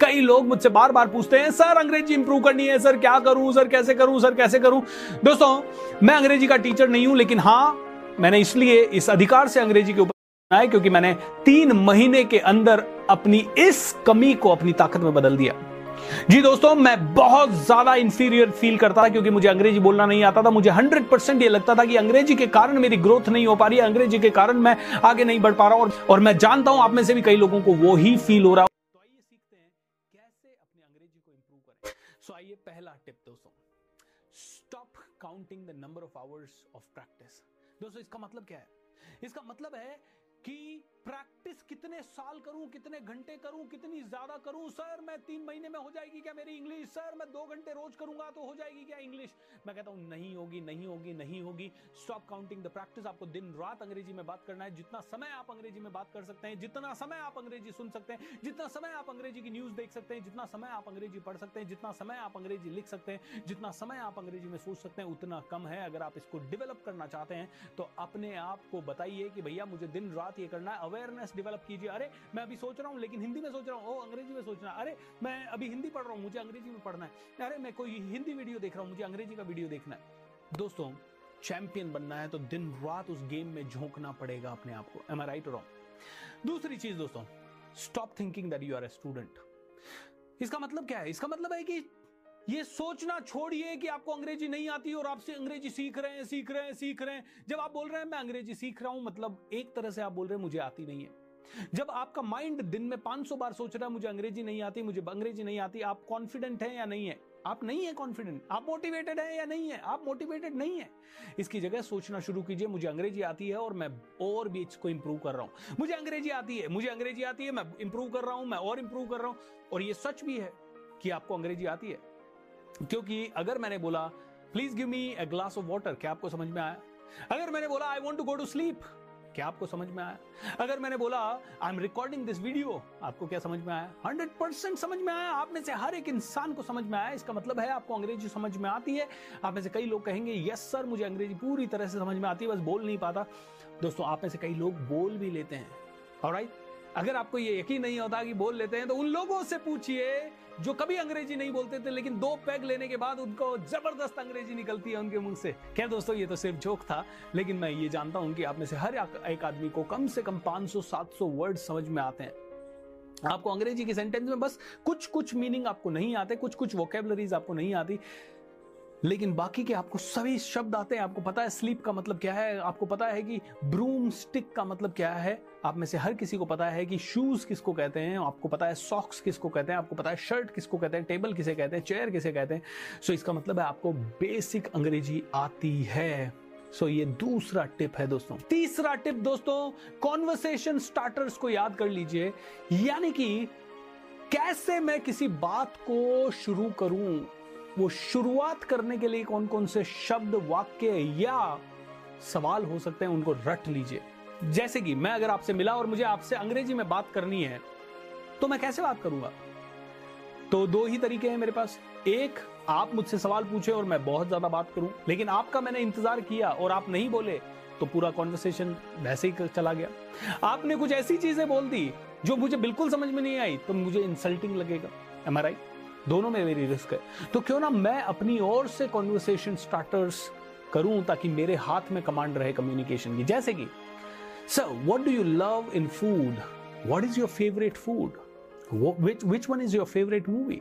कई लोग मुझसे बार बार पूछते हैं सर अंग्रेज़ी इंप्रूव करनी है सर क्या करूँ सर कैसे करूँ सर कैसे करूँ? दोस्तों मैं अंग्रेज़ी का टीचर नहीं हूँ लेकिन हाँ मैंने इसलिए इस अधिकार से अंग्रेज़ी के ऊपर क्योंकि मैंने तीन महीने के अंदर अपनी इस कमी को अपनी ताकत में बदल दिया। जी दोस्तों मैं बहुत ज़्यादा इंफीरियर फील करता था क्योंकि मुझे अंग्रेज़ी बोलना नहीं आता था। मुझे 100 परसेंट ये लगता था कि अंग्रेज़ी के कारण मेरी ग्रोथ नहीं हो पा रही है अंग्रेज़ी के कारण मैं आगे नहीं बढ़ पा रहा और, और मैं जानता हूँ आप में से भी कई लोगों को वो ही फील हो रहा पहला टिप दोस्तों stop counting the number of hours of practice दोस्तों, इसका मतलब क्या है? इसका मतलब है कि प्रैक्टिस कितने साल करूँ, कितने घंटे करूँ, कितनी ज़्यादा करूँ? सर मैं तीन महीने में हो जाएगी क्या मेरी इंग्लिश सर मैं दो घंटे रोज करूँगा तो हो जाएगी क्या इंग्लिश मैं कहता हूँ, नहीं होगी नहीं होगी नहीं होगी। स्टॉप काउंटिंग द प्रैक्टिस आपको दिन रात अंग्रेज़ी में बात करना है। जितना समय आप अंग्रेज़ी में बात कर सकते हैं, जितना समय आप अंग्रेज़ी सुन सकते हैं, जितना समय आप अंग्रेज़ी की न्यूज़ देख सकते हैं, जितना समय आप अंग्रेज़ी पढ़ सकते हैं, जितना समय आप अंग्रेज़ी लिख सकते हैं, जितना समय आप अंग्रेज़ी में सोच सकते हैं, उतना कम है। अगर आप इसको डेवलप करना चाहते हैं तो अपने आप को बताइए कि, भैया, मुझे दिन रात ये करना है। अवेयरनेस डेवलप कीजिए। अरे, मैं अभी सोच रहा हूँ, लेकिन हिंदी में सोच रहा हूँ अंग्रेज़ी में सोचना अरे, मैं अभी हिंदी पढ़ रहा हूँ, मुझे अंग्रेज़ी में पढ़ना है। अरे, मैं कोई हिंदी वीडियो देख रहा हूँ, मुझे अंग्रेज़ी का वीडियो देखना है। दोस्तों, चैंपियन बनना है तो दिन रात उस गेम में झोंकना पड़ेगा अपने आप को। एम आई राइट रॉन्ग दूसरी चीज़, दोस्तों stop thinking that you are a student इसका मतलब क्या है? इसका मतलब है कि ये सोचना छोड़िए कि आपको अंग्रेज़ी नहीं आती और आपसे अंग्रेज़ी सीख रहे हैं, सीख रहे हैं, सीख रहे हैं। जब आप बोल रहे हैं, मैं अंग्रेज़ी सीख रहा हूँ मतलब एक तरह से आप बोल रहे हैं, मुझे आती नहीं है। जब आपका माइंड दिन में 500 बार सोच रहा है, मुझे अंग्रेज़ी नहीं आती, मुझे अंग्रेज़ी नहीं आती, आप कॉन्फिडेंट हैं या नहीं है? आप नहीं है कॉन्फिडेंट आप मोटिवेटेड है या नहीं है? आप मोटिवेटेड नहीं है? इसकी जगह सोचना शुरू कीजिए, मुझे अंग्रेज़ी आती है और मैं और भी इसको इंप्रूव कर रहा हूँ। मुझे अंग्रेज़ी आती है, मुझे अंग्रेज़ी आती है, मैं इंप्रूव कर रहा हूँ, मैं और इंप्रूव कर रहा हूँ। और ये सच भी है कि आपको अंग्रेज़ी आती है? क्योंकि अगर मैंने बोला please give me a glass of water क्या आपको समझ में आया? अगर मैंने बोला I want to go to sleep क्या आपको समझ में आया? अगर मैंने बोला I am recording this video आपको क्या समझ में आया? हंड्रेड परसेंट समझ में आया। आप में से हर एक इंसान को समझ में आया। इसका मतलब है आपको अंग्रेज़ी समझ में आती है। आप में से कई लोग कहेंगे यस सर मुझे अंग्रेज़ी पूरी तरह से समझ में आती है, बस बोल नहीं पाता। दोस्तों, आप में से कई लोग बोल भी लेते हैं। और अगर आपको ये यकीन नहीं होता कि बोल लेते हैं तो उन लोगों से पूछिए जो कभी अंग्रेज़ी नहीं बोलते थे, लेकिन दो पैग लेने के बाद उनको ज़बरदस्त अंग्रेज़ी निकलती है उनके मुँह से। क्या दोस्तों, ये तो सिर्फ़ जोक था, लेकिन मैं ये जानता हूँ कि आप में से हर एक आदमी को कम से कम 500-700 वर्ड समझ में आते हैं। आपको अंग्रेज़ी के सेंटेंस में बस कुछ कुछ मीनिंग आपको नहीं आते कुछ कुछ वोकेबलरीज आपको नहीं आती, लेकिन बाकी के आपको सभी शब्द आते हैं। आपको पता है स्लीप का मतलब क्या है? आपको पता है कि ब्रूम स्टिक का मतलब क्या है? आप में से हर किसी को पता है कि शूज़ किसको कहते हैं, आपको पता है सॉक्स किसको कहते हैं, आपको पता है शर्ट किसको कहते हैं टेबल किसे कहते हैं चेयर किसे कहते हैं। सो इसका मतलब है आपको बेसिक अंग्रेज़ी आती है। सो ये दूसरा टिप है दोस्तों। तीसरा टिप दोस्तों कॉन्वर्सेशन स्टार्टर्स को याद कर लीजिए। यानी कि कैसे मैं किसी बात को शुरू करूँ? वो शुरुआत करने के लिए कौन कौन से शब्द, वाक्य या सवाल हो सकते हैं, उनको रट लीजिए। जैसे कि मैं अगर आपसे मिला और मुझे आपसे अंग्रेज़ी में बात करनी है तो मैं कैसे बात करूँगा? तो दो ही तरीके हैं मेरे पास। एक, आप मुझसे सवाल पूछे और मैं बहुत ज़्यादा बात करूँ, लेकिन आपका मैंने इंतज़ार किया और आप नहीं बोले तो पूरा कॉन्वर्सेशन वैसे ही चला गया। आपने कुछ ऐसी चीज़ें बोल दी जो मुझे बिल्कुल समझ में नहीं आई तो मुझे इंसल्टिंग लगेगा। एम आर आई दोनों में मेरी रिस्क है। तो क्यों ना मैं अपनी ओर से कॉन्वर्सेशन स्टार्टर्स करूँ, ताकि मेरे हाथ में कमांड रहे कम्युनिकेशन की। जैसे कि sir what do you love in food what is your favourite food which which one is your favourite movie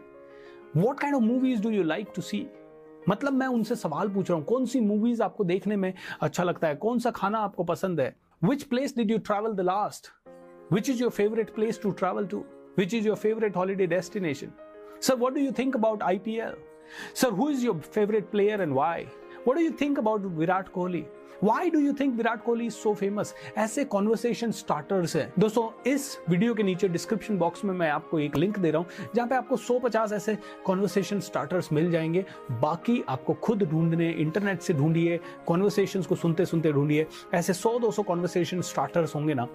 what kind of movies do you like to see मतलब मैं उनसे सवाल पूछ रहा हूँ कौन सी मूवीज़ आपको देखने में अच्छा लगता है? कौन सा खाना आपको पसंद है? Which place did you travel the last which is your favourite place to travel to which is your favourite holiday destination Sir, what do you think about IPL? Sir, who is your favorite player and why? What do you think about Virat Kohli? Why do you think Virat Kohli is so famous ऐसे conversation starters हैं। दोस्तों, इस video के नीचे description box में मैं आपको एक लिंक दे रहा हूँ, जहाँ पे आपको 150 ऐसे कॉन्वर्सेशन स्टार्टर्स मिल जाएँगे। बाकी आपको खुद ढूँढने इंटरनेट से ढूंढिए कॉन्वर्सेशन को सुनते सुनते ढूंढिए। ऐसे 100-200 कॉन्वर्सेशन स्टार्टर्स होंगे ना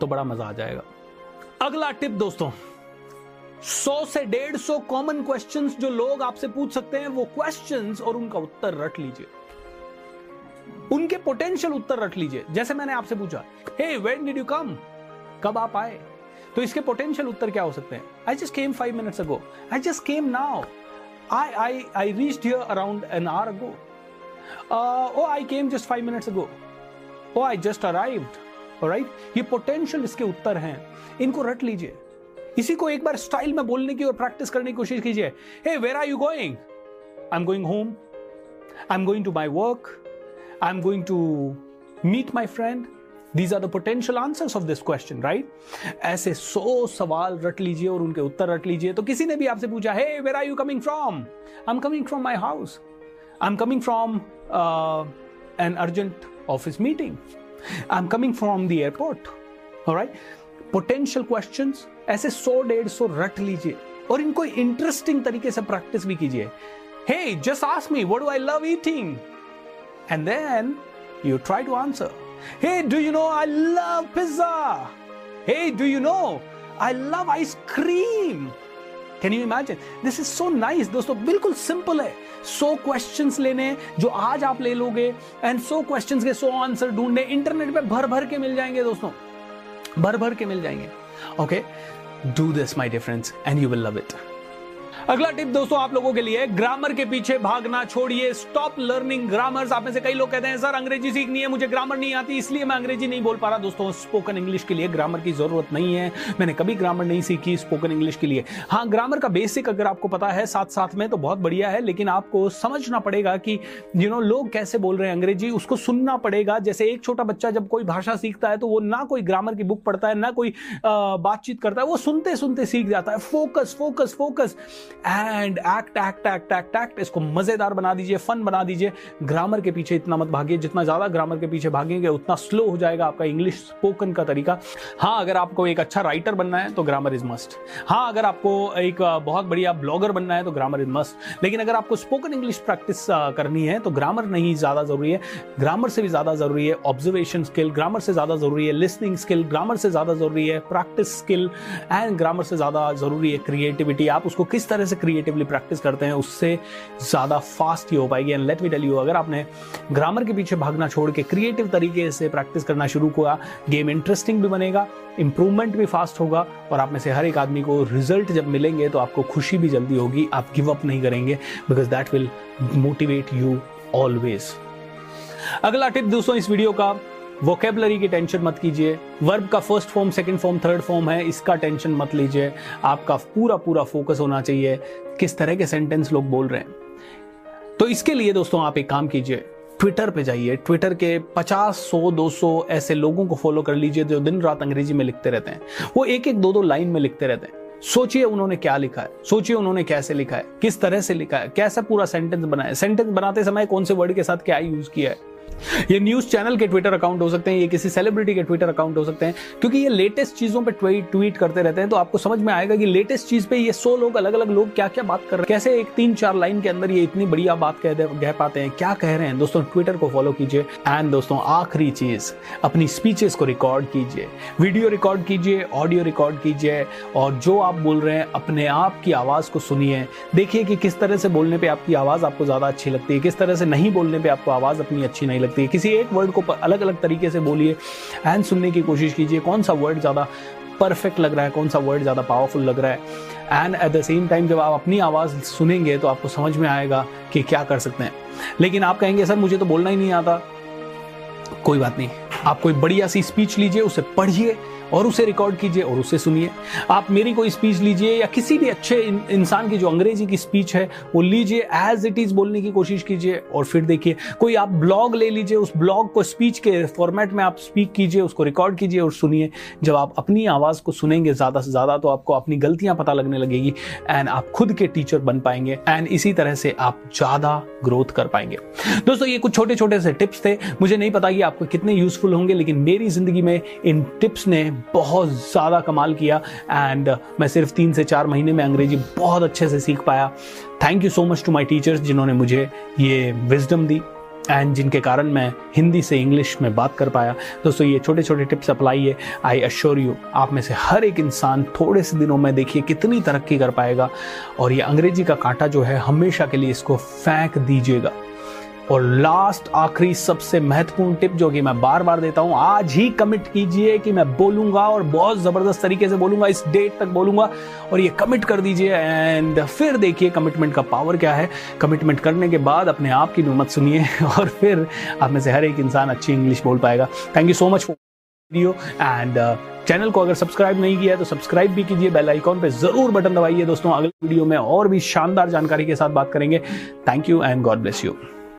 तो बड़ा मज़ा आ जाएगा। अगला टिप दोस्तों सौ से डेढ़ सौ कॉमन क्वेश्चंस जो लोग आपसे पूछ सकते हैं, वो क्वेश्चंस और उनका उत्तर रट लीजिए। उनके पोटेंशियल उत्तर रट लीजिए। जैसे मैंने आपसे पूछा hey when did you come कब आप आए? तो इसके पोटेंशियल उत्तर क्या हो सकते हैं? I just came five minutes ago I just came now I I I reach here around an hour ago oh I came just five minutes ago oh I just arrived right ये potential इसके उत्तर हैं। इनको रट लीजिए। इसी को एक बार स्टाइल में बोलने की और प्रैक्टिस करने की कोशिश कीजिए। Hey where are you going I am going home I am going to my work I am going to meet my friend these are the potential answers of this question right ऐसे सौ सवाल रट लीजिए और उनके उत्तर रट लीजिए। तो किसी ने भी आपसे पूछा hey where are you coming from I am coming from my house I am coming from an urgent office meeting I am coming from the airport right potential question ऐसे सौ, डेढ़ सौ रट लीजिए और इनको इंटरेस्टिंग तरीके से प्रैक्टिस भी कीजिए। Hey just ask me what do I love eating and then you try to answer hey do you know I love pizza hey do you know I love ice cream can you imagine this is so nice दोस्तों, बिल्कुल simple है। सो questions लेने जो आज आप ले लोगे and so questions के सो आंसर ढूँढने इंटरनेट पे भर भर के मिल जाएँगे, दोस्तों। भर भर के मिल जाएँगे। Okay do this my difference and you will love it अगला टिप दोस्तों आप लोगों के लिए ग्रामर के पीछे भागना छोड़िए स्टॉप लर्निंग ग्रामर आप में से कई लोग कहते हैं, सर, अंग्रेज़ी सीखनी है, मुझे ग्रामर नहीं आती, इसलिए मैं अंग्रेज़ी नहीं बोल पा रहा। दोस्तों स्पोकन इंग्लिश के लिए ग्रामर की ज़रूरत नहीं है। मैंने कभी ग्रामर नहीं सीखी स्पोकन इंग्लिश के लिए। हाँ ग्रामर का बेसिक अगर आपको पता है साथ साथ में तो बहुत बढ़िया है, लेकिन आपको समझना पड़ेगा कि यू नो लोग कैसे बोल रहे हैं अंग्रेज़ी, उसको सुनना पड़ेगा। जैसे एक छोटा बच्चा जब कोई भाषा सीखता है तो वो ना कोई ग्रामर की बुक पढ़ता है, ना कोई बातचीत करता है, वो सुनते सुनते सीख जाता है। Focus focus focus and act act act act act इसको मज़ेदार बना दीजिए फन बना दीजिए। ग्रामर के पीछे इतना मत भागिए। जितना ज़्यादा ग्रामर के पीछे भागेंगे, उतना स्लो हो जाएगा आपका इंग्लिश स्पोकन का तरीका। हाँ अगर आपको एक अच्छा राइटर बनना है तो ग्रामर इज़ मस्ट हाँ अगर आपको एक बहुत बढ़िया ब्लॉगर बनना है तो ग्रामर इज़ मस्ट लेकिन अगर आपको स्पोकन इंग्लिश प्रैक्टिस करनी है तो ग्रामर नहीं ज़्यादा ज़रूरी है। ग्रामर से भी ज़्यादा ज़रूरी है ऑब्जर्वेशन स्किल ग्रामर से ज़्यादा ज़रूरी है लिसनिंग स्किल ग्रामर से ज़्यादा ज़रूरी है प्रैक्टिस स्किल एंड ग्रामर से ज़्यादा ज़रूरी है क्रिएटिविटी आप उसको किस तरह से क्रिएटिवली प्रैक्टिस करते हैं, उससे ज़्यादा फास्ट ही हो पाएगी। And let me tell you अगर आपने ग्रामर के पीछे भागना छोड़ के क्रिएटिव तरीके से प्रैक्टिस करना शुरू किया गेम इंटरेस्टिंग भी बनेगा इंप्रूवमेंट भी फास्ट होगा, और आप में से हर एक आदमी को रिज़ल्ट जब मिलेंगे तो आपको खुशी भी जल्दी होगी, आप गिव अप नहीं करेंगे because that will motivate you always अगला टिप दोस्तों, इस वीडियो का वोकेबलरी की टेंशन मत कीजिए। वर्ब का first form second form third form है, इसका टेंशन मत लीजिए। आपका पूरा पूरा फोकस होना चाहिए। किस तरह के सेंटेंस लोग बोल रहे हैं। तो इसके लिए दोस्तों आप एक काम कीजिए। ट्विटर पे जाइए। ट्विटर के 50 सौ 200 ऐसे लोगों को फॉलो कर लीजिए जो दिन रात अंग्रेज़ी में लिखते रहते हैं। वो एक एक दो दो लाइन में लिखते रहते हैं। सोचिए उन्होंने क्या लिखा है। सोचिए उन्होंने कैसे लिखा है। किस तरह से लिखा है। कैसा पूरा सेंटेंस बनाया सेंटेंस बनाते समय कौन से वर्ड के साथ क्या यूज़ किया है। ये न्यूज़ चैनल के ट्विटर अकाउंट हो सकते हैं, ये किसी सेलिब्रिटी के ट्विटर अकाउंट हो सकते हैं, क्योंकि ये लेटेस्ट चीज़ों पे ट्वीट ट्वीट करते रहते हैं तो आपको समझ में आएगा कि लेटेस्ट चीज़ पे ये सौ लोग अलग अलग लोग क्या क्या बात कर रहे हैं। कैसे एक तीन चार लाइन के अंदर ये इतनी बढ़िया बात कह कह पाते हैं, क्या कह रहे हैं? दोस्तों ट्विटर को फॉलो कीजिए एंड दोस्तों, आखिरी चीज़, अपनी स्पीचेस को रिकॉर्ड कीजिए वीडियो रिकॉर्ड कीजिए ऑडियो रिकॉर्ड कीजिए, और जो आप बोल रहे हैं, अपने आप की आवाज़ को सुनिए। देखिए कि किस तरह से बोलने पर आपकी आवाज़ आपको ज़्यादा अच्छी लगती है, किस तरह से नहीं बोलने पर आपको आवाज़ अपनी अच्छी नहीं लगती है। किसी एक वर्ड को अलग अलग तरीके से बोलिए एंड सुनने की कोशिश कीजिए। कौन सा वर्ड ज़्यादा परफेक्ट लग रहा है? कौन सा वर्ड ज़्यादा पावरफुल लग रहा है? And at the same time जब आप अपनी आवाज़ सुनेंगे तो आपको समझ में आएगा कि क्या कर सकते हैं। लेकिन आप कहेंगे, सर, मुझे तो बोलना ही नहीं आता। कोई बात नहीं। आप कोई बढ़िया सी स्पीच लीजिए, उसे पढ़िए और उसे रिकॉर्ड कीजिए और उसे सुनिए। आप मेरी कोई स्पीच लीजिए या किसी भी अच्छे इंसान की जो अंग्रेज़ी की स्पीच है, वो लीजिए एज इट इज़ बोलने की कोशिश कीजिए और फिर देखिए। कोई आप ब्लॉग ले लीजिए, उस ब्लॉग को स्पीच के फॉर्मेट में आप स्पीक कीजिए, उसको रिकॉर्ड कीजिए और सुनिए। जब आप अपनी आवाज़ को सुनेंगे ज़्यादा से ज़्यादा तो आपको अपनी गलतियाँ पता लगने लगेगी एंड आप खुद के टीचर बन पाएँगे एंड इसी तरह से आप ज़्यादा ग्रोथ कर पाएँगे। दोस्तों, ये कुछ छोटे छोटे से टिप्स थे। मुझे नहीं पता कि आपको कितने यूजफुल होंगे, लेकिन मेरी ज़िंदगी में इन टिप्स ने बहुत ज़्यादा कमाल किया एंड मैं सिर्फ़ तीन से चार महीने में अंग्रेज़ी बहुत अच्छे से सीख पाया। Thank you so much to my teachers जिन्होंने मुझे ये विजडम दी एंड जिनके कारण मैं हिंदी से इंग्लिश में बात कर पाया। दोस्तों, ये छोटे छोटे टिप्स अप्लाई है। आई अश्योर यू आप में से हर एक इंसान थोड़े से दिनों में देखिए कितनी तरक्की कर पाएगा और ये अंग्रेज़ी का कांटा जो है हमेशा के लिए इसको फेंक दीजिएगा। और लास्ट आखिरी सबसे महत्वपूर्ण टिप जो कि मैं बार बार देता हूँ, आज ही कमिट कीजिए कि मैं बोलूँगा और बहुत ज़बरदस्त तरीके से बोलूँगा, इस डेट तक बोलूँगा और ये कमिट कर दीजिए एंड फिर देखिए कमिटमेंट का पावर क्या है। कमिटमेंट करने के बाद अपने आप की भी मत सुनिए और फिर आप में से हर एक इंसान अच्छी इंग्लिश बोल पाएगा। Thank you so much for video and channel को अगर सब्सक्राइब नहीं किया है तो सब्सक्राइब भी कीजिए बेल आइकॉन पे ज़रूर बटन दबाइए। दोस्तों, अगले वीडियो में और भी शानदार जानकारी के साथ बात करेंगे। Thank you and God bless you